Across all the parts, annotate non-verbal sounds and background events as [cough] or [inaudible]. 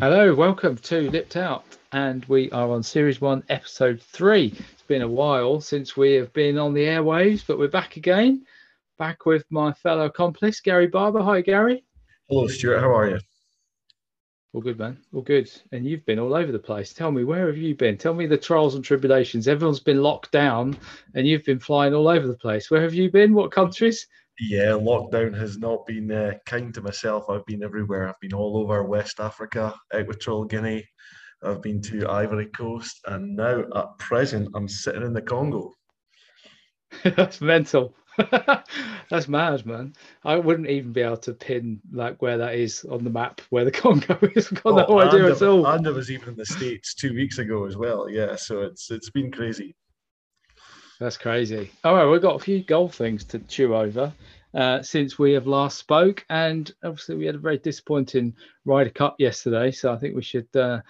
Hello, welcome to Lipped Out, and we are on Series 1, Episode 3. It's been a while since we have been on the airwaves, but we're back again, back with my fellow accomplice, Gary Barber. Hi, Gary. Hello, Stuart. How are you? All good, man. All good. And you've been all over the place. Tell me, where have you been? Tell me the trials and tribulations. Everyone's been locked down, and you've been flying all over the place. Where have you been? What countries? Yeah, lockdown has not been uh, kind to myself. I've been everywhere. I've been all over West Africa, Equatorial Guinea. I've been to Ivory Coast, and now at present, I'm sitting in the Congo. [laughs] That's mental. [laughs] That's mad, man. I wouldn't even be able to pin like where that is on the map where the [laughs] Congo is. I've got oh, no idea at all. And I was even in the States two weeks ago as well. Yeah, so it's it's been crazy. That's crazy. All right, we've got a few golf things to chew over uh, since we have last spoke, and obviously we had a very disappointing Ryder Cup yesterday. So I think we should uh,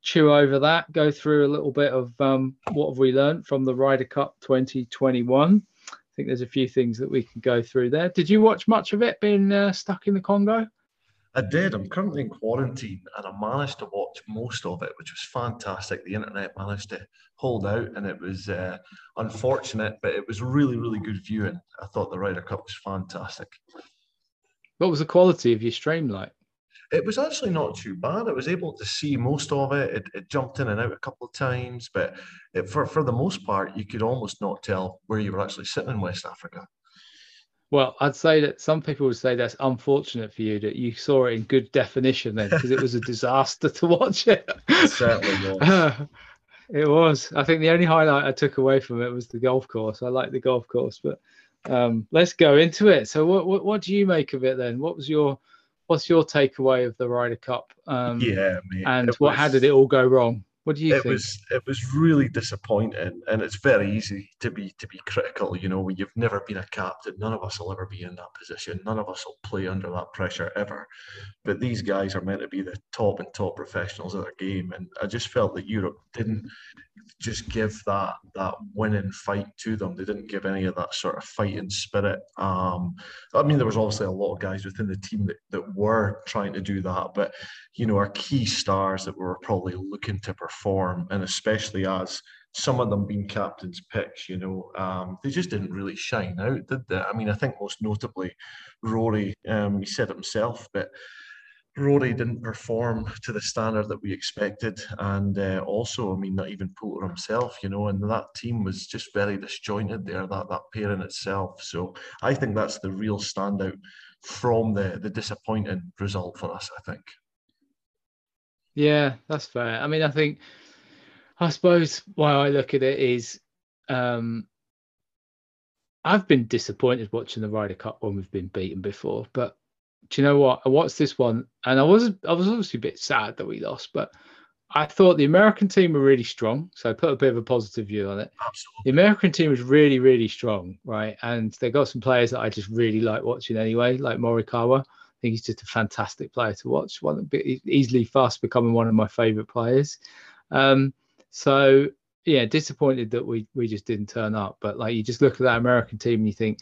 chew over that, go through a little bit of um, what have we learned from the Ryder Cup 2021. I think there's a few things that we can go through there. Did you watch much of it being uh, stuck in the Congo? I did. I'm currently in quarantine and I managed to watch most of it, which was fantastic. The internet managed to hold out and it was uh, unfortunate, but it was really, really good viewing. I thought the Ryder Cup was fantastic. What was the quality of your stream like? It was actually not too bad. I was able to see most of it. It, it jumped in and out a couple of times, but it, for, for the most part, you could almost not tell where you were actually sitting in West Africa. Well, I'd say that some people would say that's unfortunate for you that you saw it in good definition then, because it was a disaster [laughs] to watch it. it certainly was. [laughs] it was. I think the only highlight I took away from it was the golf course. I like the golf course, but um, let's go into it. So, what, what, what do you make of it then? What was your what's your takeaway of the Ryder Cup? Um, yeah, mate, and what? Was... How did it all go wrong? What do you it think? was it was really disappointing, and it's very easy to be to be critical. You know, when you've never been a captain, none of us will ever be in that position. None of us will play under that pressure ever. But these guys are meant to be the top and top professionals of their game, and I just felt that Europe didn't just give that that winning fight to them. They didn't give any of that sort of fighting spirit. Um, I mean, there was obviously a lot of guys within the team that, that were trying to do that, but you know, our key stars that were probably looking to perform, and especially as some of them being captain's picks, you know, um, they just didn't really shine out, did they? I mean, I think most notably, Rory, um, he said it himself, but Rory didn't perform to the standard that we expected, and uh, also, I mean, not even Poulter himself, you know, and that team was just very disjointed there. That that pair in itself. So I think that's the real standout from the the disappointing result for us. I think. Yeah, that's fair. I mean, I think, I suppose why I look at it is, um, I've been disappointed watching the Ryder Cup when we've been beaten before, but do you know what? I watched this one, and I was I was obviously a bit sad that we lost, but I thought the American team were really strong. So I put a bit of a positive view on it. Absolutely. The American team was really, really strong, right? And they got some players that I just really like watching anyway, like Morikawa. I think he's just a fantastic player to watch. One easily fast becoming one of my favorite players. Um, so yeah, disappointed that we we just didn't turn up. But like you just look at that American team and you think,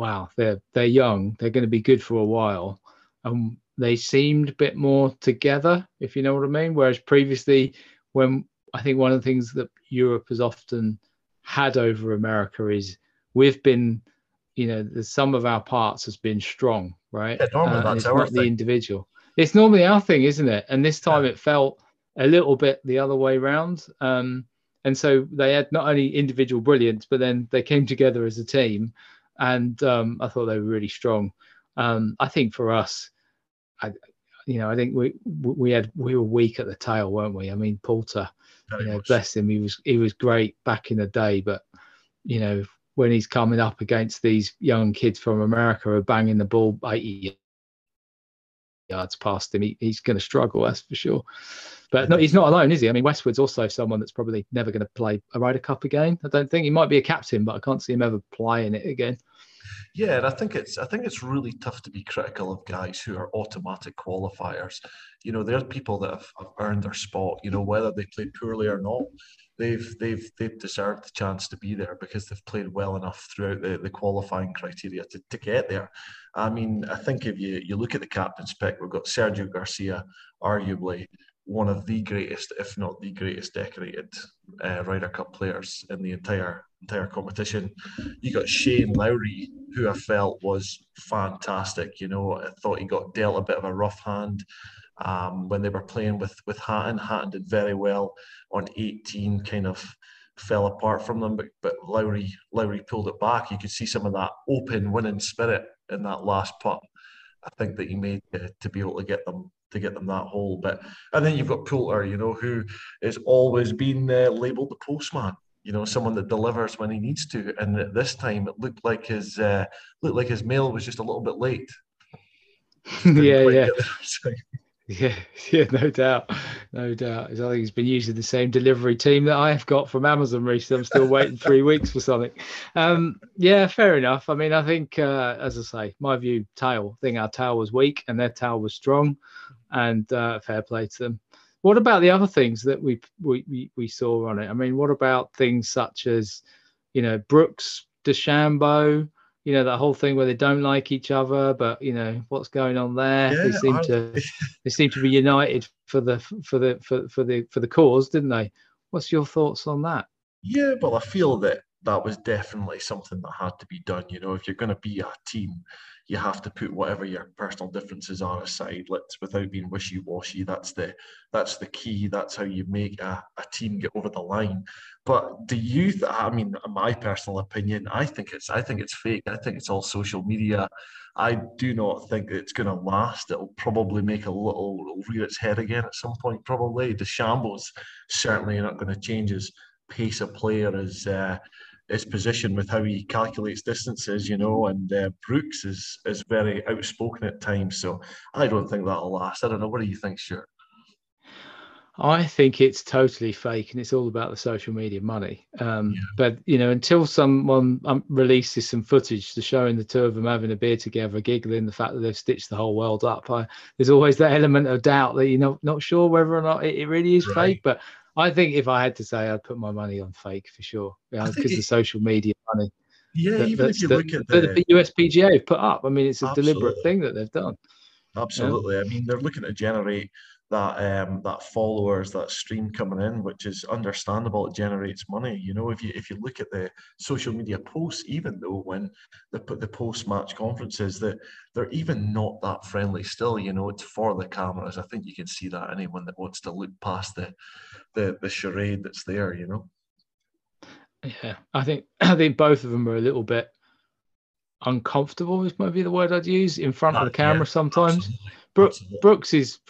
wow, they're they're young, they're going to be good for a while, and they seemed a bit more together, if you know what I mean. Whereas previously, when I think one of the things that Europe has often had over America is we've been, you know, the sum of our parts has been strong, right? Yeah, normally uh, that's it's not thing. the individual. It's normally our thing, isn't it? And this time yeah. it felt a little bit the other way around. Um, and so they had not only individual brilliance, but then they came together as a team and um, I thought they were really strong. Um, I think for us, I, you know, I think we we had we were weak at the tail, weren't we? I mean, Very you know, bless him, he was he was great back in the day, but you know, when he's coming up against these young kids from America who are banging the ball 80 yards past him, he, he's going to struggle, that's for sure. But no, he's not alone, is he? I mean, Westwood's also someone that's probably never going to play a Ryder Cup again. I don't think he might be a captain, but I can't see him ever playing it again. Yeah, and I think it's I think it's really tough to be critical of guys who are automatic qualifiers. You know, there's people that have, have earned their spot. You know, whether they played poorly or not, they've they've they've deserved the chance to be there because they've played well enough throughout the, the qualifying criteria to, to get there. I mean, I think if you you look at the captain's pick, we've got Sergio Garcia, arguably one of the greatest, if not the greatest, decorated uh, Ryder Cup players in the entire entire competition. You got Shane Lowry, who I felt was fantastic. You know, I thought he got dealt a bit of a rough hand um, when they were playing with with Hatton. Hatton did very well on 18, kind of fell apart from them, but but Lowry Lowry pulled it back. You could see some of that open winning spirit in that last putt. I think that he made to, to be able to get them to get them that hole. But and then you've got Poulter, you know, who has always been uh, labelled the postman. You know, someone that delivers when he needs to. And at this time, it looked like his uh, looked like his mail was just a little bit late. [laughs] yeah, yeah. [laughs] [laughs] Yeah, yeah, no doubt, no doubt. I think he's been using the same delivery team that I have got from Amazon recently. I'm still waiting three weeks for something. Um, yeah, fair enough. I mean, I think, uh, as I say, my view, tail. I think our tail was weak and their tail was strong, and uh, fair play to them. What about the other things that we we we saw on it? I mean, what about things such as, you know, Brooks, DeChambeau? You know that whole thing where they don't like each other but you know what's going on there? Yeah, they seem I... to [laughs] they seem to be united for the for the for, for the for the cause didn't they? What's your thoughts on that? Yeah well i feel that that was definitely something that had to be done you know if you're going to be a team you have to put whatever your personal differences are aside let's without being wishy-washy that's the that's the key that's how you make a, a team get over the line but do you th- i mean my personal opinion i think it's i think it's fake i think it's all social media i do not think it's going to last it'll probably make a little rear its head again at some point probably DeChambeau certainly not going to change his pace of play or his uh, his position with how he calculates distances, you know, and uh, Brooks is is very outspoken at times. So I don't think that'll last. I don't know. What do you think, Stuart? I think it's totally fake, and it's all about the social media money. Um, yeah. But you know, until someone um, releases some footage to showing the two of them having a beer together, giggling, the fact that they've stitched the whole world up, I, there's always that element of doubt that you're not not sure whether or not it, it really is right. fake. But I think if I had to say, I'd put my money on fake for sure, because yeah, the social media money. Yeah, that, even if you the, look at the, the USPGA have put up. I mean, it's a absolutely. deliberate thing that they've done. Absolutely. Yeah. I mean, they're looking to generate that um, that followers, that stream coming in, which is understandable. It generates money. You know, if you if you look at the social media posts, even though when they put the post match conferences, that they're even not that friendly. Still, you know, it's for the cameras. I think you can see that anyone that wants to look past the the the charade that's there. You know. Yeah, I think [clears throat] I think both of them are a little bit uncomfortable. Is maybe the word I'd use in front of the camera yeah, sometimes. Absolutely. Brooks, Brooks is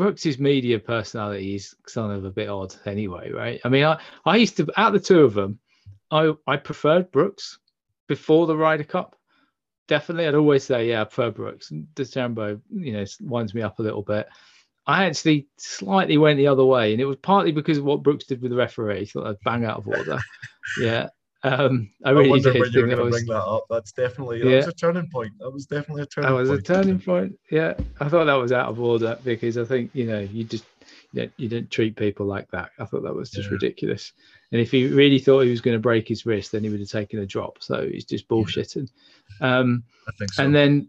Brooks's media personality is kind of a bit odd anyway, right? I mean, I, I used to out the two of them, I I preferred Brooks before the Ryder Cup. Definitely, I'd always say, yeah, I prefer Brooks. And DeChambeau, you know, winds me up a little bit. I actually slightly went the other way, and it was partly because of what Brooks did with the referee. He thought I'd bang out of order. [laughs] yeah, um, I really I did. When you were going to bring that up. That's definitely that yeah. was a turning point. That was definitely a turning. That was point. a turning point. Yeah, I thought that was out of order because I think you know you just you, know, you didn't treat people like that. I thought that was just yeah. ridiculous. And if he really thought he was going to break his wrist, then he would have taken a drop. So he's just bullshitting. Um, I think so. And then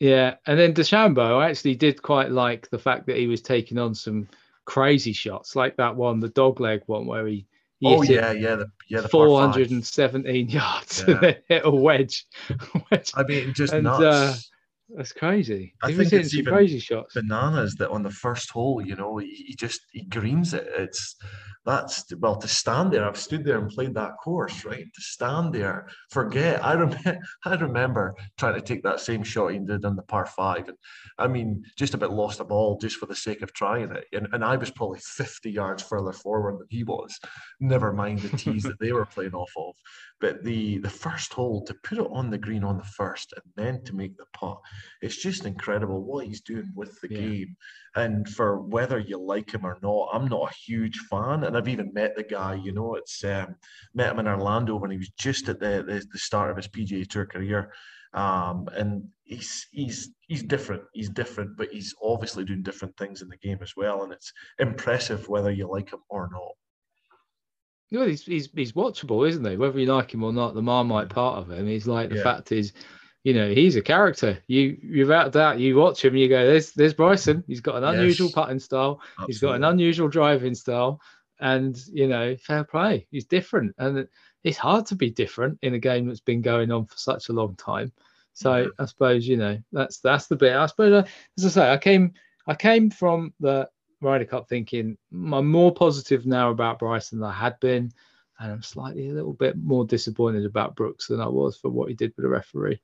yeah, and then DeChambeau, I actually did quite like the fact that he was taking on some crazy shots, like that one, the dog leg one, where he oh yeah, yeah, the, yeah, the 417 yards yeah. hit [laughs] a wedge. [laughs] wedge. I mean, just and, nuts. Uh, that's crazy. I think it's even crazy shots. Bananas that on the first hole, you know, he, he just he greens it. It's that's well to stand there. I've stood there and played that course, right? To stand there, forget. I remember, [laughs] I remember trying to take that same shot he did on the par five, and I mean, just a bit lost the ball just for the sake of trying it. And, and I was probably 50 yards further forward than he was. Never mind the tees that they were playing off of. But the the first hole to put it on the green on the first and then to make the putt, it's just incredible what he's doing with the yeah. game. And for whether you like him or not, I'm not a huge fan. And I've even met the guy. You know, it's um, met him in Orlando when he was just at the the, the start of his PGA Tour career. Um, and he's he's he's different. He's different, but he's obviously doing different things in the game as well. And it's impressive whether you like him or not. Well, he's, he's he's watchable, isn't he? Whether you like him or not, the Marmite part of him is like the yeah. fact is, you know, he's a character. You without doubt you watch him, you go, there's there's Bryson. He's got an unusual yes. putting style. Absolutely. He's got an unusual driving style, and you know, fair play. He's different, and it's hard to be different in a game that's been going on for such a long time. So. I suppose you know that's that's the bit. I suppose, uh, as I say, I came I came from the Ryder Cup thinking I'm more positive now about Bryson than I had been, and I'm slightly a little bit more disappointed about Brooks than I was for what he did with the referee.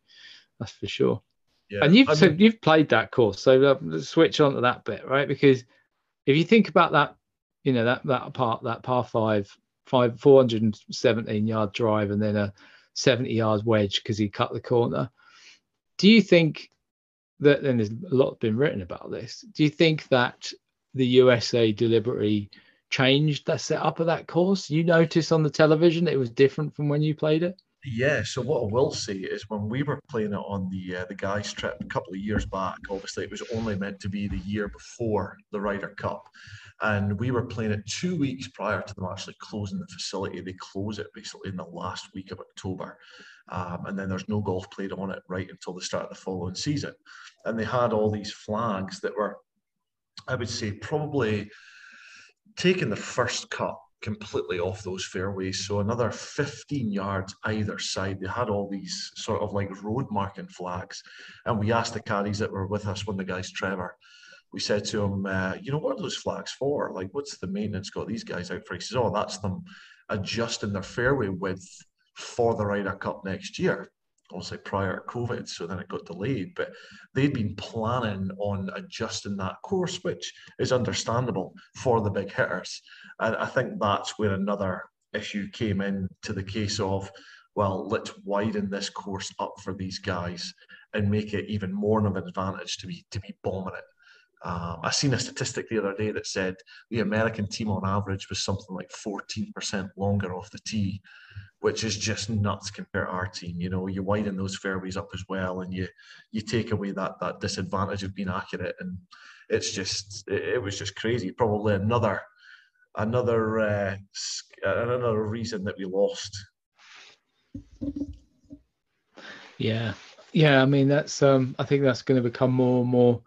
That's for sure. Yeah. And you've I mean, so you've played that course, so uh, let's switch on to that bit, right? Because if you think about that, you know that that part that par five, five 417 yard drive, and then a 70 yard wedge because he cut the corner. Do you think that? And there's a lot been written about this. Do you think that the USA deliberately changed the setup of that course? You notice on the television it was different from when you played it? Yeah, so what I will say is when we were playing it on the uh, the guys trip a couple of years back, obviously it was only meant to be the year before the Ryder Cup, and we were playing it two weeks prior to them actually closing the facility. They close it basically in the last week of October, um, and then there's no golf played on it right until the start of the following season. And they had all these flags that were I would say probably taking the first cut completely off those fairways. So another 15 yards either side. They had all these sort of like road marking flags. And we asked the caddies that were with us when the guy's Trevor, we said to him, uh, you know, what are those flags for? Like, what's the maintenance got these guys out for? He says, oh, that's them adjusting their fairway width for the Ryder Cup next year obviously prior to COVID, so then it got delayed. But they'd been planning on adjusting that course, which is understandable for the big hitters. And I think that's where another issue came in to the case of, well, let's widen this course up for these guys and make it even more of an advantage to be to be bombing it. Um, I seen a statistic the other day that said the American team on average was something like 14% longer off the tee which is just nuts compared to our team. You know, you widen those fairways up as well, and you you take away that that disadvantage of being accurate, and it's just it, it was just crazy. Probably another another uh, another reason that we lost. Yeah, yeah. I mean, that's um. I think that's going to become more and more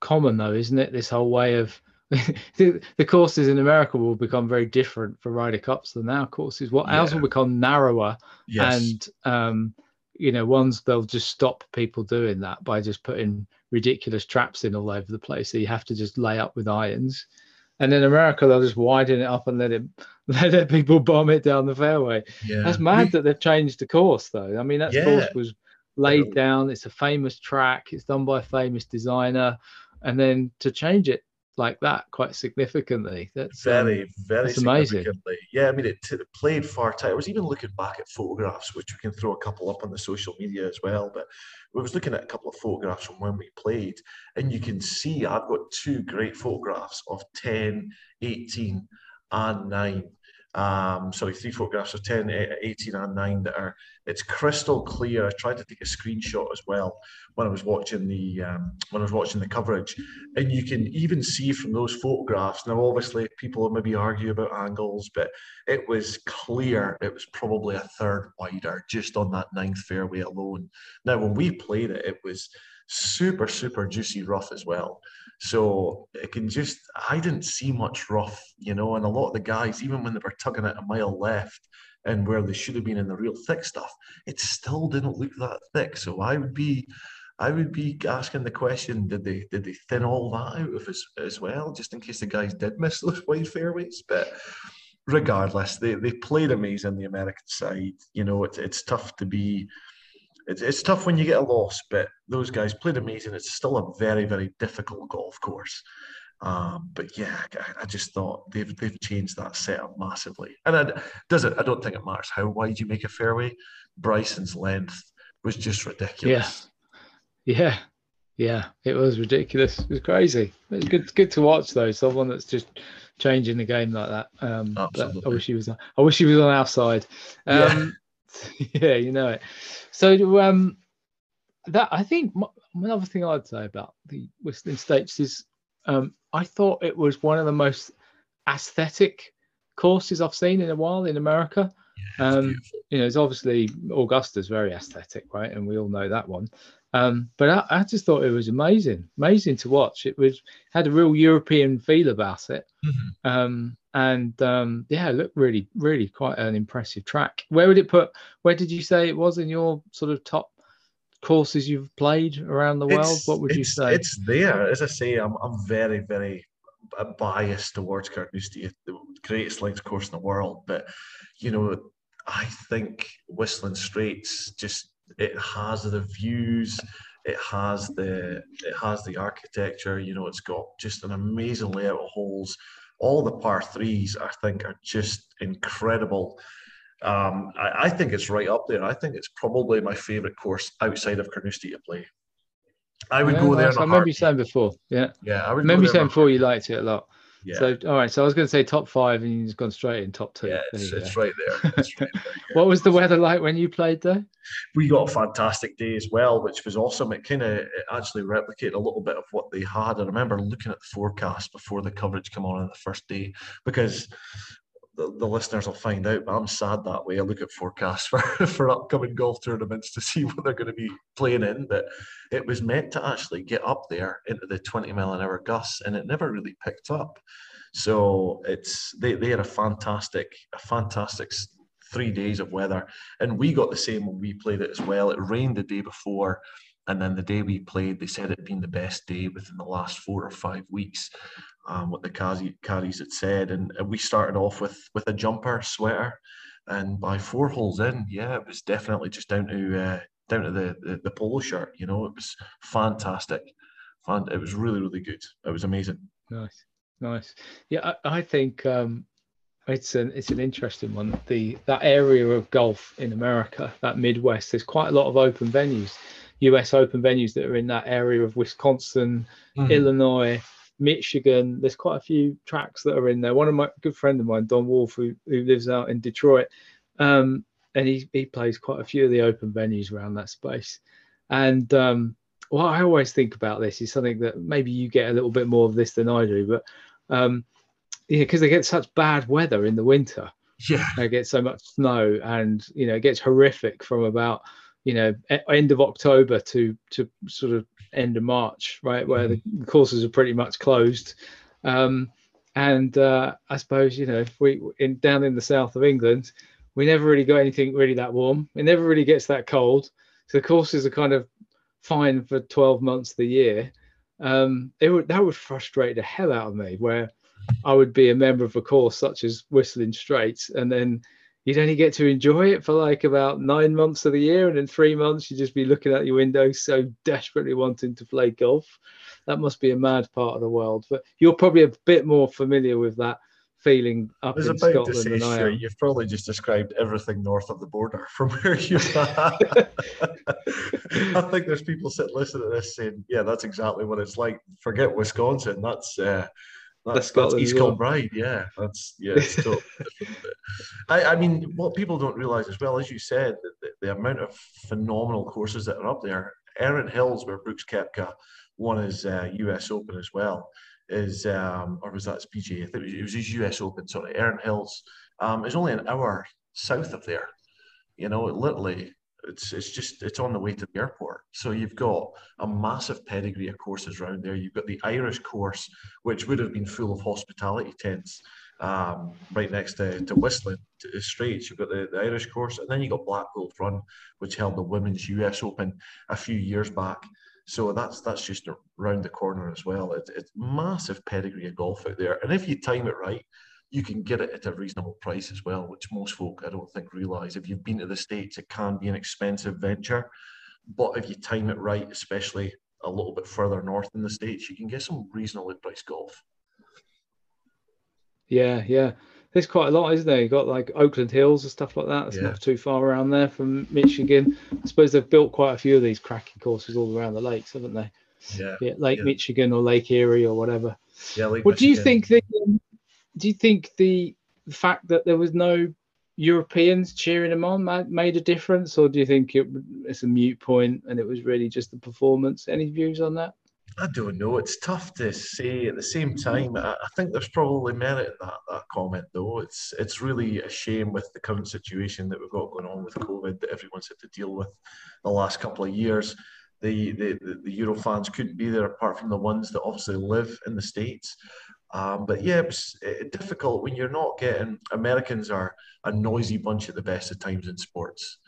common, though, isn't it? This whole way of [laughs] the, the, courses in America will become very different for Ryder Cups than our courses. What yeah. ours will become narrower, yes. and um, you know, ones they'll just stop people doing that by just putting ridiculous traps in all over the place. So you have to just lay up with irons. And in America, they'll just widen it up and let it [laughs] let people bomb it down the fairway. Yeah. That's mad that they've changed the course, though. I mean, that yeah. course was laid down. It's a famous track. It's done by a famous designer, and then to change it like that quite significantly. That's very, um, very that's amazing. Yeah, I mean, it, it, played far tight. I was even looking back at photographs, which we can throw a couple up on the social media as well. But we was looking at a couple of photographs from when we played, and you can see I've got two great photographs of 10, 18, and 9 um, sorry, three photographs of 10, 18, and 9 that are, it's crystal clear. I tried to take a screenshot as well when I was watching the um, when I was watching the coverage, and you can even see from those photographs. Now, obviously, people maybe argue about angles, but it was clear it was probably a third wider just on that ninth fairway alone. Now, when we played it, it was super, super juicy rough as well. So it can just, I didn't see much rough, you know, and a lot of the guys, even when they were tugging at a mile left and where they should have been in the real thick stuff, it still didn't look that thick. So I would be, I would be asking the question: Did they did they thin all that out of as, as well, just in case the guys did [laughs] miss those wide fairways? But regardless, they they played amazing. The American side, you know, it's it's tough to be it's, it's tough when you get a loss, but those guys played amazing. It's still a very, very difficult golf course. Um, but yeah, I, I, just thought they've they've changed that setup massively. And I, does it? I don't think it matters how wide you make a fairway. Bryson's length was just ridiculous. Yeah, yeah, yeah. It was ridiculous. It was crazy. It was good good to watch though. Someone that's just changing the game like that. Um, Absolutely. I wish he was. I wish he was on our side. Um, yeah. [laughs] yeah, you know it. So um, that I think another thing I'd say about the Whistling Straits is um, I thought it was one of the most aesthetic courses I've seen in a while in America. Yeah, um, you know, it's obviously Augusta's very aesthetic, right? And we all know that one. Um, but I, I, just thought it was amazing, amazing to watch. It was had a real European feel about it, mm-hmm. um, and um, yeah, it looked really, really quite an impressive track. Where would it put? Where did you say it was in your sort of top courses you've played around the world? It's, what would you say? It's there. As I say, I'm, I'm very, very biased towards Carnoustie, the greatest links course in the world. But, you know, I think Whistling Straits just, it has the views, it has the it has the architecture you know it's got just an amazing layout of holes all the par threes i think are just incredible um, I, I, think it's right up there. I think it's probably my favourite course outside of Carnoustie to play. I would yeah, go there. I remember you saying before. Yeah. Yeah. I would remember you saying before you liked it a lot. Yeah. So all right. So I was going to say top five, and you've gone straight in top two. Yeah, it's, it's right there. It's right there. [laughs] what was the weather like when you played there? We got a fantastic day as well, which was awesome. It kind of actually replicated a little bit of what they had. I remember looking at the forecast before the coverage came on on the first day because the, the listeners will find out, but I'm sad that way. I look at forecasts [laughs] for, for upcoming golf tournaments to see [laughs] what they're going to be playing in. But it was meant to actually get up there into the 20 mile an hour gusts, and it never really picked up. So it's they, they had a fantastic, a fantastic three days of weather. And we got the same when we played it as well. It rained the day before. And then the day we played, they said it'd been the best day within the last four or five weeks um, what the caddies had said, and we started off with with a jumper sweater, and by four holes in, yeah, it was definitely just down to uh, down to the, the, the polo shirt. You know, it was fantastic. Fun. It was really really good. It was amazing. Nice, nice. Yeah, I, I think um, it's an it's an interesting one. The that area of golf in America, that Midwest, there's quite a lot of open venues, U.S. Open venues that are in that area of Wisconsin, mm-hmm. Illinois. Michigan. There's quite a few tracks that are in there. One of my good friend of mine, Don Wolf, who, who lives out in Detroit, um, and he he plays quite a few of the open venues around that space. And um, what I always think about this is something that maybe you get a little bit more of this than I do, but um, yeah, because they get such bad weather in the winter. Yeah, they get so much snow, and you know it gets horrific from about you know end of October to to sort of end of March, right, where mm-hmm. the courses are pretty much closed. Um, and uh, I suppose you know we in down in the south of England, we never really got anything really that warm. It never really gets that cold. So the courses are kind of fine for 12 months of the year. Um, it would that would frustrate the hell out of me where I would be a member of a course such as Whistling Straits and then you'd only get to enjoy it for like about nine months of the year, and in three months you'd just be looking out your window, [laughs] so desperately wanting to play golf. That must be a mad part of the world. But you're probably a bit more familiar with that feeling up in Scotland say, than I am. You've probably just described everything north of the border [laughs] from where you [laughs] are. I think there's people sitting listening to this saying, "Yeah, that's exactly what it's like." Forget Wisconsin. That's uh, that's, that's East Kilbride, yeah. That's yeah, [laughs] totally I, I mean, what people don't realise as well, as you said, the, the, amount of phenomenal courses that are up there. Erin Hills, where Brooks Koepka won his uh, US Open as well, is um, or was that his PGA? I think it was, his US Open. Sorry, Erin Hills um, is only an hour south of there. You know, it literally it's it's just it's on the way to the airport. So you've got a massive pedigree of courses around there. You've got the Irish course, which would have been full of hospitality tents, um, right next to, to Whistling to Straits. You've got the, the Irish course, and then you got Blackwolf Run, which held the Women's US Open a few years back. So that's that's just around the corner as well. It's, it's massive pedigree of golf out there, and if you time it right, you can get it at a reasonable price as well, which most folk I don't think realise. If you've been to the States, it can be an expensive venture. But if you time it right, especially a little bit further north in the States, you can get some reasonably priced golf. Yeah, yeah. There's quite a lot, isn't there? You've got like Oakland Hills and stuff like that. It's yeah. not too far around there from Michigan. I suppose they've built quite a few of these cracking courses all around the lakes, haven't they? Yeah. yeah Lake yeah. Michigan or Lake Erie or whatever. Yeah. Lake what do you think? The, um, do you think the fact that there was no Europeans cheering him on made a difference, or do you think it, it's a mute point and it was really just the performance? Any views on that? I don't know. It's tough to say. At the same time, I, think there's probably merit in that that comment, though. It's it's really a shame with the current situation that we've got going on with COVID that everyone's had to deal with the last couple of years. The the the, the Euro fans couldn't be there apart from the ones that obviously live in the states. Um, but yeah, it's it, difficult when you're not getting. Americans are a noisy bunch at the best of times in sports.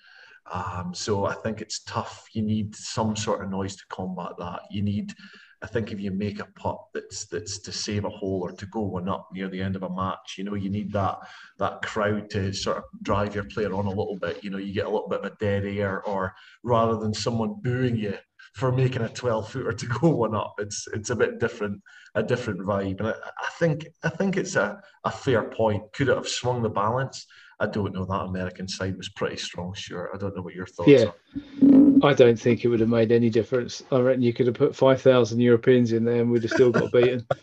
Um, so I think it's tough. You need some sort of noise to combat that. You need, I think, if you make a putt that's that's to save a hole or to go one up near the end of a match, you know, you need that that crowd to sort of drive your player on a little bit. You know, you get a little bit of a dead air, or rather than someone booing you for making a 12 footer to [laughs] go one up. It's it's a bit different, a different vibe. And I, I think I think it's a, a fair point. Could it have swung the balance? I don't know. That American side was pretty strong, sure. I don't know what your thoughts yeah. are. I don't think it would have made any difference. I reckon you could have put five thousand Europeans in there and we'd have still got beaten. [laughs]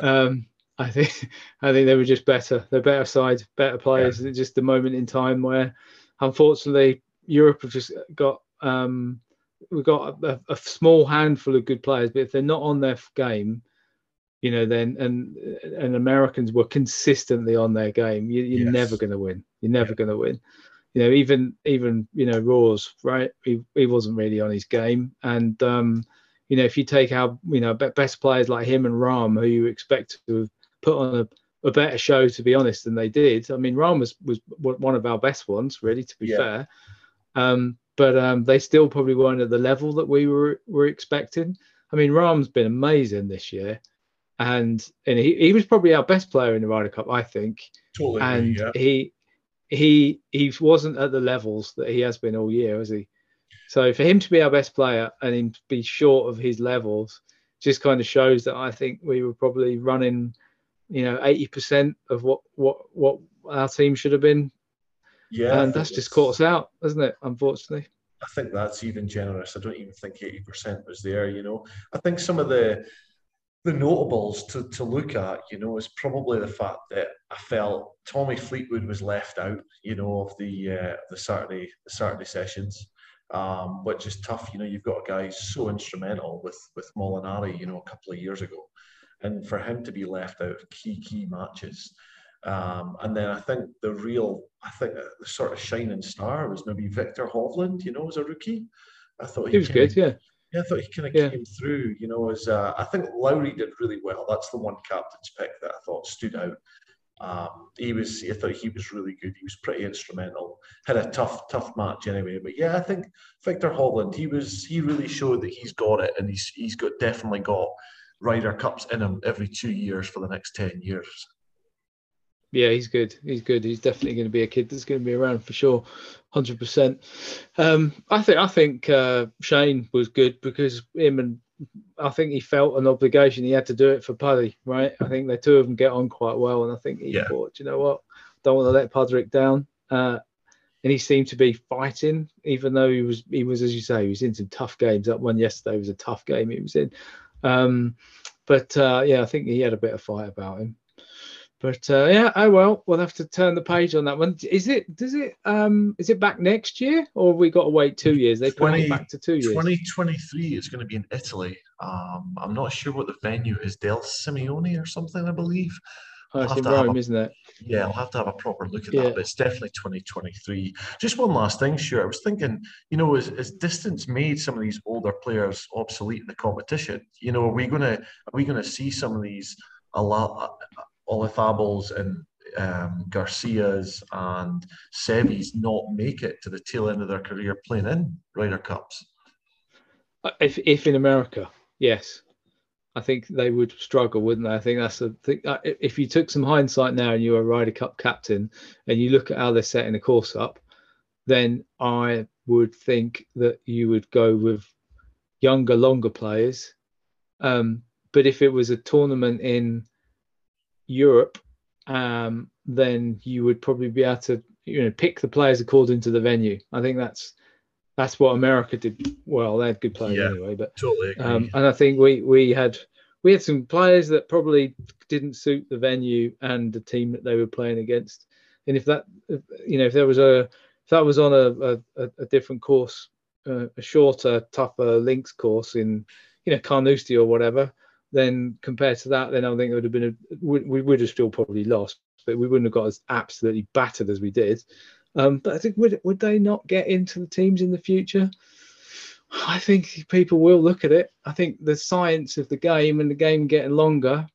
Um, I think I think they were just better. They're better side, better players. Yeah. It's just the moment in time where, unfortunately, Europe have just got um, we've got a, a, small handful of good players, but if they're not on their game, you know, then and and Americans were consistently on their game, you, are yes. never going to win. You're never yeah. going to win. You know, even even you know Rawls, right? He he wasn't really on his game, and um, you know, if you take our you know best players like him and Rahm, who you expect to have put on a, a better show, to be honest, than they did. I mean, Rahm was was one of our best ones, really, to be yeah. fair. Um, but um, they still probably weren't at the level that we were were expecting. I mean, Rahm's been amazing this year, and and he, he was probably our best player in the Ryder Cup, I think. Totally, and yeah. he he he wasn't at the levels that he has been all year, has he? So for him to be our best player and him be short of his levels just kind of shows that I think we were probably running, you know, eighty percent of what what what our team should have been yeah, and that's just caught us out, isn't it? Unfortunately. I think that's even generous. I don't even think 80% was there, you know. I think some of the the notables to, to look at, you know, is probably the fact that I felt Tommy Fleetwood was left out, you know, of the uh, the Saturday the Saturday sessions, um, which is tough. You know, you've got a guy so instrumental with with Molinari, you know, a couple of years ago, and for him to be left out of key key matches, um, and then I think the real, I think the sort of shining star was maybe Viktor Hovland, you know, as a rookie. I thought he, he was good, yeah. Yeah, I thought he kind of yeah. came through, you know, as uh, I think Lowry did really well. That's the one captain's pick that I thought stood out. Um, he was, I thought he was really good. He was pretty instrumental. Had a tough, tough match anyway. But yeah, I think Viktor Hovland, he was, he really showed that he's got it, and he's he's got definitely got Ryder Cups in him every two years for the next ten years. Yeah, he's good. He's good. He's definitely going to be a kid that's going to be around for sure, hundred um, percent. I think I think uh, Shane was good because him and I think he felt an obligation. He had to do it for Paddy, right? I think the two of them get on quite well, and I think he yeah. thought, you know what, don't want to let Padraig down. Uh, and he seemed to be fighting, even though he was he was as you say, he was in some tough games. That one yesterday was a tough game he was in. Um, but uh, yeah, I think he had a bit of fight about him. But uh, yeah, oh well, we'll have to turn the page on that one. Is it? Does it? Um, is it back next year, or we got to wait two years? They put it back to two years. Twenty twenty three is going to be in Italy. Um, I'm not sure what the venue is. Del Simeone or something, I believe. Oh, it's in Rome, a, isn't it? Yeah, I'll have to have a proper look at yeah. that. But it's definitely 2023. Just one last thing, sure. I was thinking, you know, as, as distance made some of these older players obsolete in the competition, you know, are we gonna are we gonna see some of these a lot Olazábals and um, Garcias and Sevis not make it to the tail end of their career playing in Ryder Cups? Uh, if, if in America, yes. I think they would struggle, wouldn't they? I think that's the thing. Uh, if you took some hindsight now and you're a Ryder Cup captain and you look at how they're setting the course up, then I would think that you would go with younger, longer players. Um, but if it was a tournament in Europe, um, then you would probably be able to you know pick the players according to the venue. I think that's that's what America did well. They had good players yeah, anyway, but totally. Um, and I think we we had we had some players that probably didn't suit the venue and the team that they were playing against. And if that, you know, if there was a, if that was on a a, a different course, uh, a shorter, tougher links course in, you know, Carnoustie or whatever, then compared to that, then I think it would have been a, we, we would have still probably lost, but we wouldn't have got as absolutely battered as we did. Um, but I think would would they not get into the teams in the future? I think people will look at it. I think the science of the game and the game getting longer.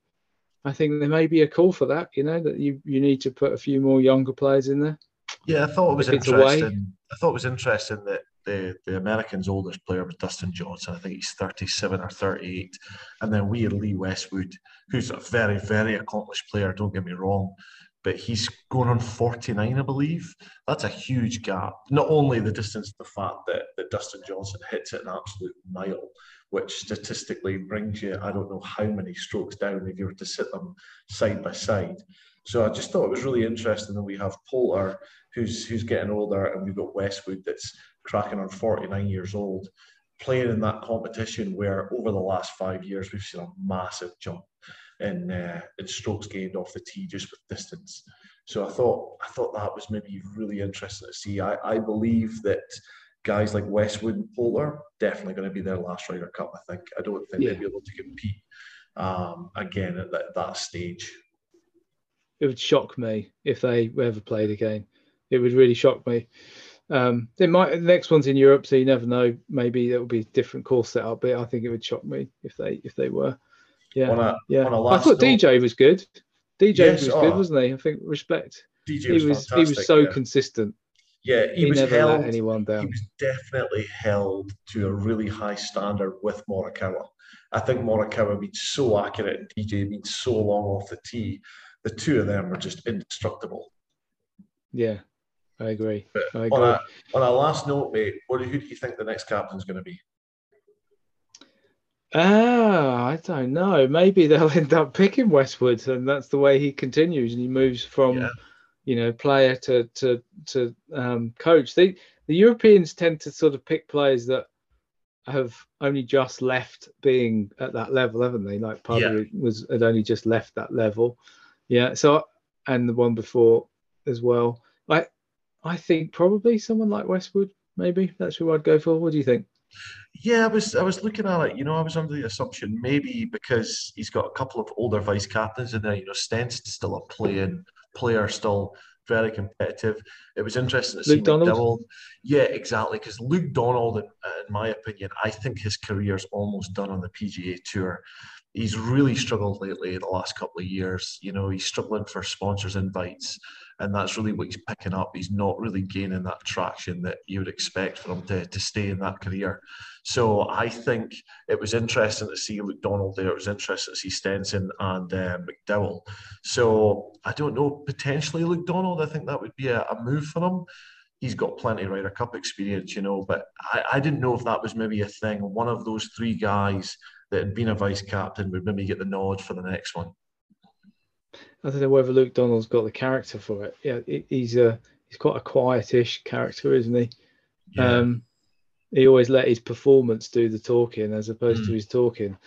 I think there may be a call for that. You know that you you need to put a few more younger players in there. Yeah, I thought it was interesting. I thought it was interesting that the the Americans' oldest player was Dustin Johnson. I think he's 37 or 38, and then we had Lee Westwood, who's a very very accomplished player. Don't get me wrong, but he's going on 49, I believe. That's a huge gap. Not only the distance, the fact that, that Dustin Johnson hits it an absolute mile, which statistically brings you, I don't know how many strokes down if you were to sit them side by side. So I just thought it was really interesting that we have Poulter, who's who's getting older, and we've got Westwood that's cracking on 49 years old, playing in that competition where over the last five years we've seen a massive jump in uh, in strokes gained off the tee just with distance. So I thought I thought that was maybe really interesting to see. I, I believe that guys like Westwood and Poulter definitely going to be their last Ryder Cup. I think I don't think yeah. they'll be able to compete um, again at that, that stage. It would shock me if they ever played again. It would really shock me. Um, they might the next one's in Europe, so you never know. Maybe it will be a different course set up, but I think it would shock me if they if they were. Yeah, on a, yeah. On I thought DJ was good. DJ yes, was oh, good, wasn't he? I think respect. DJ was he was he was so yeah. consistent. Yeah, he, he was never held, let anyone down. He was definitely held to a really high standard with Morikawa. I think Morikawa being so accurate and DJ being so long off the tee. The two of them were just indestructible. Yeah, I agree. I agree. On a, on a last note, mate, what, who do you think the next captain's going to be? Ah, I don't know. Maybe they'll [laughs] end up picking Westwood, and that's the way he continues, and he moves from, yeah. you know, player to to to um, coach. They the Europeans tend to sort of pick players that have only just left being at that level, haven't they? Like Pablo yeah. was had only just left that level. Yeah. So and the one before as well. I I think probably someone like Westwood. Maybe that's who I'd go for. What do you think? Yeah, I was I was looking at it. You know, I was under the assumption maybe because he's got a couple of older vice captains in there. You know, Stenson's still a playing player, still very competitive. It was interesting to Luke see Donald. McDowell. Yeah, exactly. Because Luke Donald, in, in my opinion, I think his career's almost done on the PGA Tour. He's really struggled lately in the last couple of years. You know, he's struggling for sponsors invites and that's really what he's picking up. He's not really gaining that traction that you would expect for him to, to stay in that career. So I think it was interesting to see Luke Donald there. It was interesting to see Stenson and uh, McDowell. So I don't know, potentially Luke Donald. I think that would be a, a move for him. He's got plenty of Ryder Cup experience, you know, but I, I didn't know if that was maybe a thing. One of those three guys that had been a vice captain would maybe get the nod for the next one. I don't know whether Luke Donald's got the character for it. Yeah, he's a he's quite a quietish character, isn't he? Yeah. Um, he always let his performance do the talking as opposed mm. to his talking.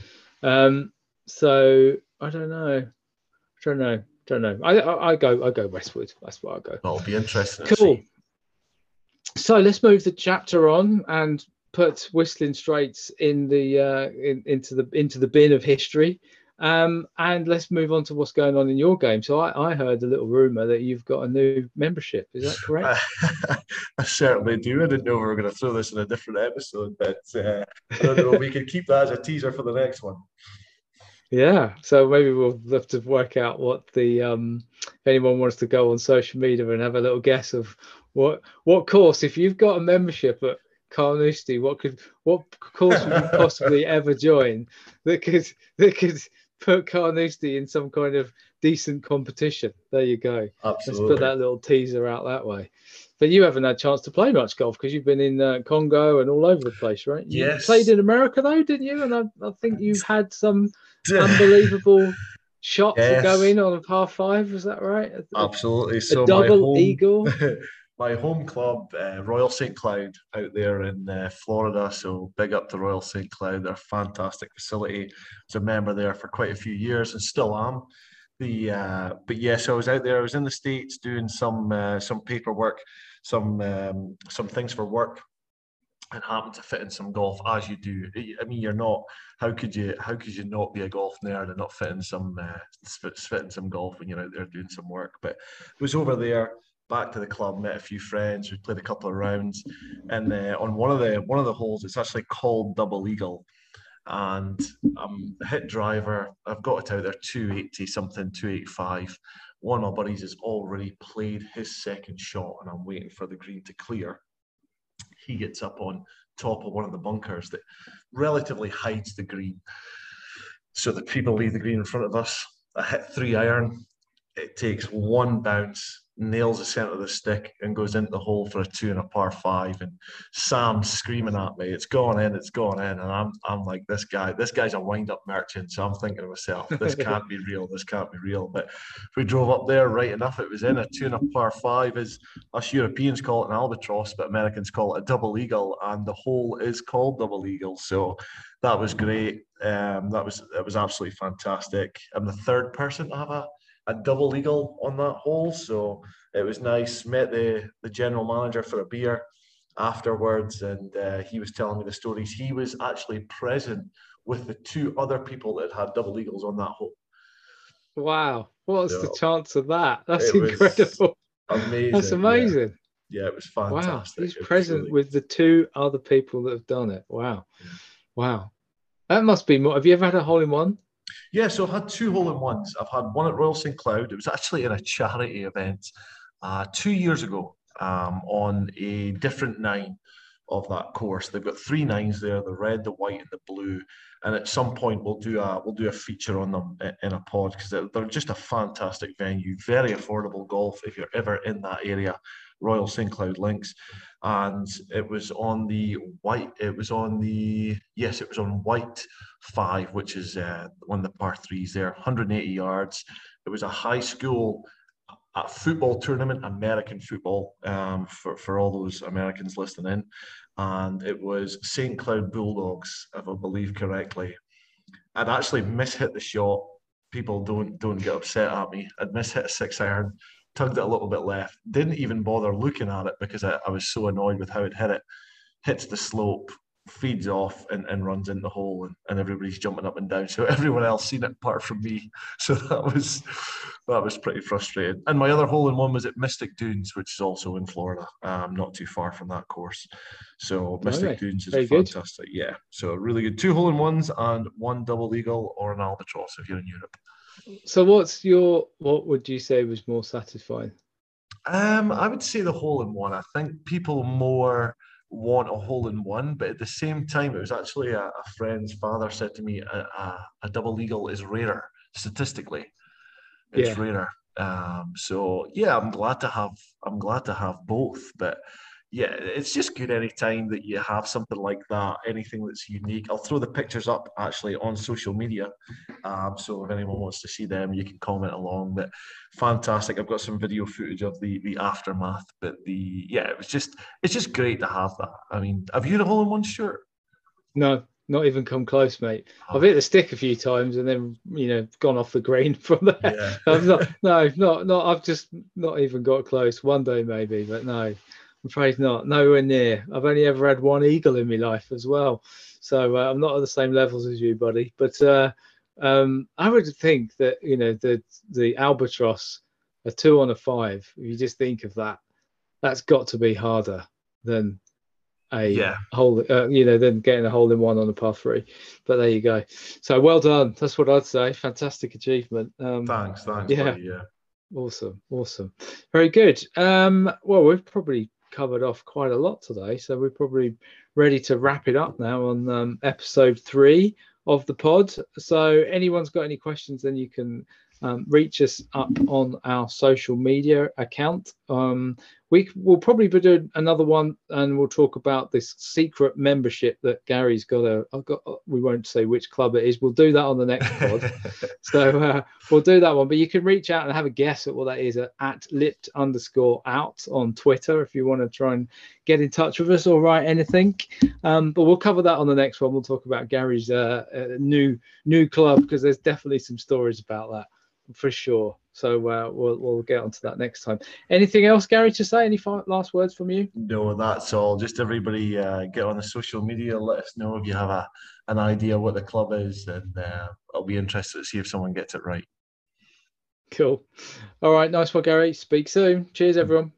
Um, so I don't know. I don't know. Don't know. I, I, I go I go Westwood. That's where I go. That'll be interesting. Cool. So let's move the chapter on and put Whistling Straits in the uh, in, into the into the bin of history. Um, and let's move on to what's going on in your game. So I, I heard a little rumor that you've got a new membership. Is that correct? [laughs] I certainly do. I didn't know we were going to throw this in a different episode, but uh, I don't know. we can keep that as a teaser for the next one. Yeah, so maybe we'll have to work out what the um, if anyone wants to go on social media and have a little guess of what what course if you've got a membership at Carnoustie, what could what course would you [laughs] possibly ever join that could that could put Carnoustie in some kind of decent competition. There you go. Absolutely. Let's put that little teaser out that way. But you haven't had a chance to play much golf because you've been in uh, Congo and all over the place, right? You yes. played in America though, didn't you? And I, I think you've had some [laughs] unbelievable shot yes. to go in on a par five. Was that right? Absolutely. So a double home, eagle. [laughs] my home club, uh, Royal St. Cloud, out there in uh, Florida. So big up to Royal St. Cloud. They're a fantastic facility. I was a member there for quite a few years and still am. The uh, but yes, yeah, so I was out there. I was in the states doing some uh, some paperwork, some um, some things for work and happened to fit in some golf as you do. I mean, you're not. How could you? How could you not be a golf nerd and not fit in some uh, fit in some golf when you're out there doing some work? But it was over there. Back to the club, met a few friends. We played a couple of rounds, and uh, on one of the one of the holes, it's actually called double eagle, and I'm a hit driver. I've got it out there 280 something, 285. One of my buddies has already played his second shot, and I'm waiting for the green to clear he gets up on top of one of the bunkers that relatively hides the green. So the people leave the green in front of us. I hit three iron. It takes one bounce nails the centre of the stick and goes into the hole for a two and a par five. And Sam's screaming at me, "It's gone in, it's gone in!" And I'm, I'm like, "This guy, this guy's a wind-up merchant." So I'm thinking to myself, "This [laughs] can't be real. This can't be real." But we drove up there, right enough, it was in a two and a par five. As us Europeans call it an albatross, but Americans call it a double eagle, and the hole is called double eagle. So that was great. Um, that was it was absolutely fantastic. I'm the third person to have a a double eagle on that hole. So it was nice. Met the, the general manager for a beer afterwards, and uh, he was telling me the stories. He was actually present with the two other people that had double eagles on that hole. Wow. What's so, the chance of that? That's incredible. Amazing. That's amazing. Yeah. yeah. it was fantastic. Wow. He's present really... with the two other people that have done it. Wow. Yeah. Wow. That must be more. Have you ever had a hole in one? Yeah, so I've had two hole in ones. I've had one at Royal St. Cloud. It was actually in a charity event uh, two years ago um, on a different nine of that course. They've got three nines there: the red, the white, and the blue. And at some point, we'll do a we'll do a feature on them in a pod because they're, they're just a fantastic venue, very affordable golf if you're ever in that area. Royal St. Cloud Links, and it was on the white. It was on the yes, it was on white five, which is uh, one of the par threes there, 180 yards. It was a high school a football tournament, American football, um, for, for all those Americans listening in. And it was St. Cloud Bulldogs, if I believe correctly. I'd actually mishit the shot. People don't don't get upset at me. I'd mishit a six iron tugged it a little bit left, didn't even bother looking at it because I, I was so annoyed with how it hit it. Hits the slope, feeds off and, and runs in the hole and, and everybody's jumping up and down. So [laughs] everyone else seen it apart from me. [laughs] So that was that was pretty frustrating. And my other hole in one was at Mystic Dunes, which is also in Florida, um, not too far from that course. So Mystic right. Dunes is Very fantastic. Good. Yeah. So really good. Two hole in ones and one double eagle or an albatross if you're in Europe. So what's your what would you say was more satisfying? Um, I would say the hole in one. I think people more want a hole in one, but at the same time, it was actually a, a friend's father said to me a, a, a, double eagle is rarer statistically. It's yeah. rarer. Um, so yeah, I'm glad to have I'm glad to have both, but yeah, it's just good any time that you have something like that, anything that's unique. I'll throw the pictures up actually on social media. Um, so if anyone wants to see them, you can comment along. But fantastic. I've got some video footage of the the aftermath. But the yeah, it was just it's just great to have that. I mean, have you had a hole in one shirt? No, not even come close, mate. Oh. I've hit the stick a few times and then you know gone off the green [laughs] from there. Yeah. Not, no, not not. I've just not even got close. One day maybe, but no. I'm afraid not. Nowhere near. I've only ever had one eagle in my life as well. So uh, I'm not at the same levels as you, buddy. But uh, um, I would think that, you know, the, the albatross, a two on a five, if you just think of that, that's got to be harder than a yeah. hole, uh, you know, than getting a hole in one on a par three. But there you go. So well done. That's what I'd say. Fantastic achievement. Um, thanks. Thanks. Yeah. Buddy, yeah. Awesome. Awesome. Very good. Um, well, we've probably covered off quite a lot today. So we're probably ready to wrap it up now on um, episode three of the pod. So anyone's got any questions, then you can um, reach us up on our social media account. Um, we will probably be doing another one, and we'll talk about this secret membership that Gary's got. A, I've got. We won't say which club it is. We'll do that on the next pod. [laughs] so uh, we'll do that one. But you can reach out and have a guess at what that is at, at lipped underscore out on Twitter if you want to try and get in touch with us or write anything. Um, but we'll cover that on the next one. We'll talk about Gary's uh, uh, new new club because there's definitely some stories about that for sure. So uh, we'll we'll get onto that next time. Anything else, Gary, to say? Any last words from you? No, that's all. Just everybody uh, get on the social media. Let us know if you have a an idea what the club is, and uh, I'll be interested to see if someone gets it right. Cool. All right, nice one, Gary. Speak soon. Cheers, everyone.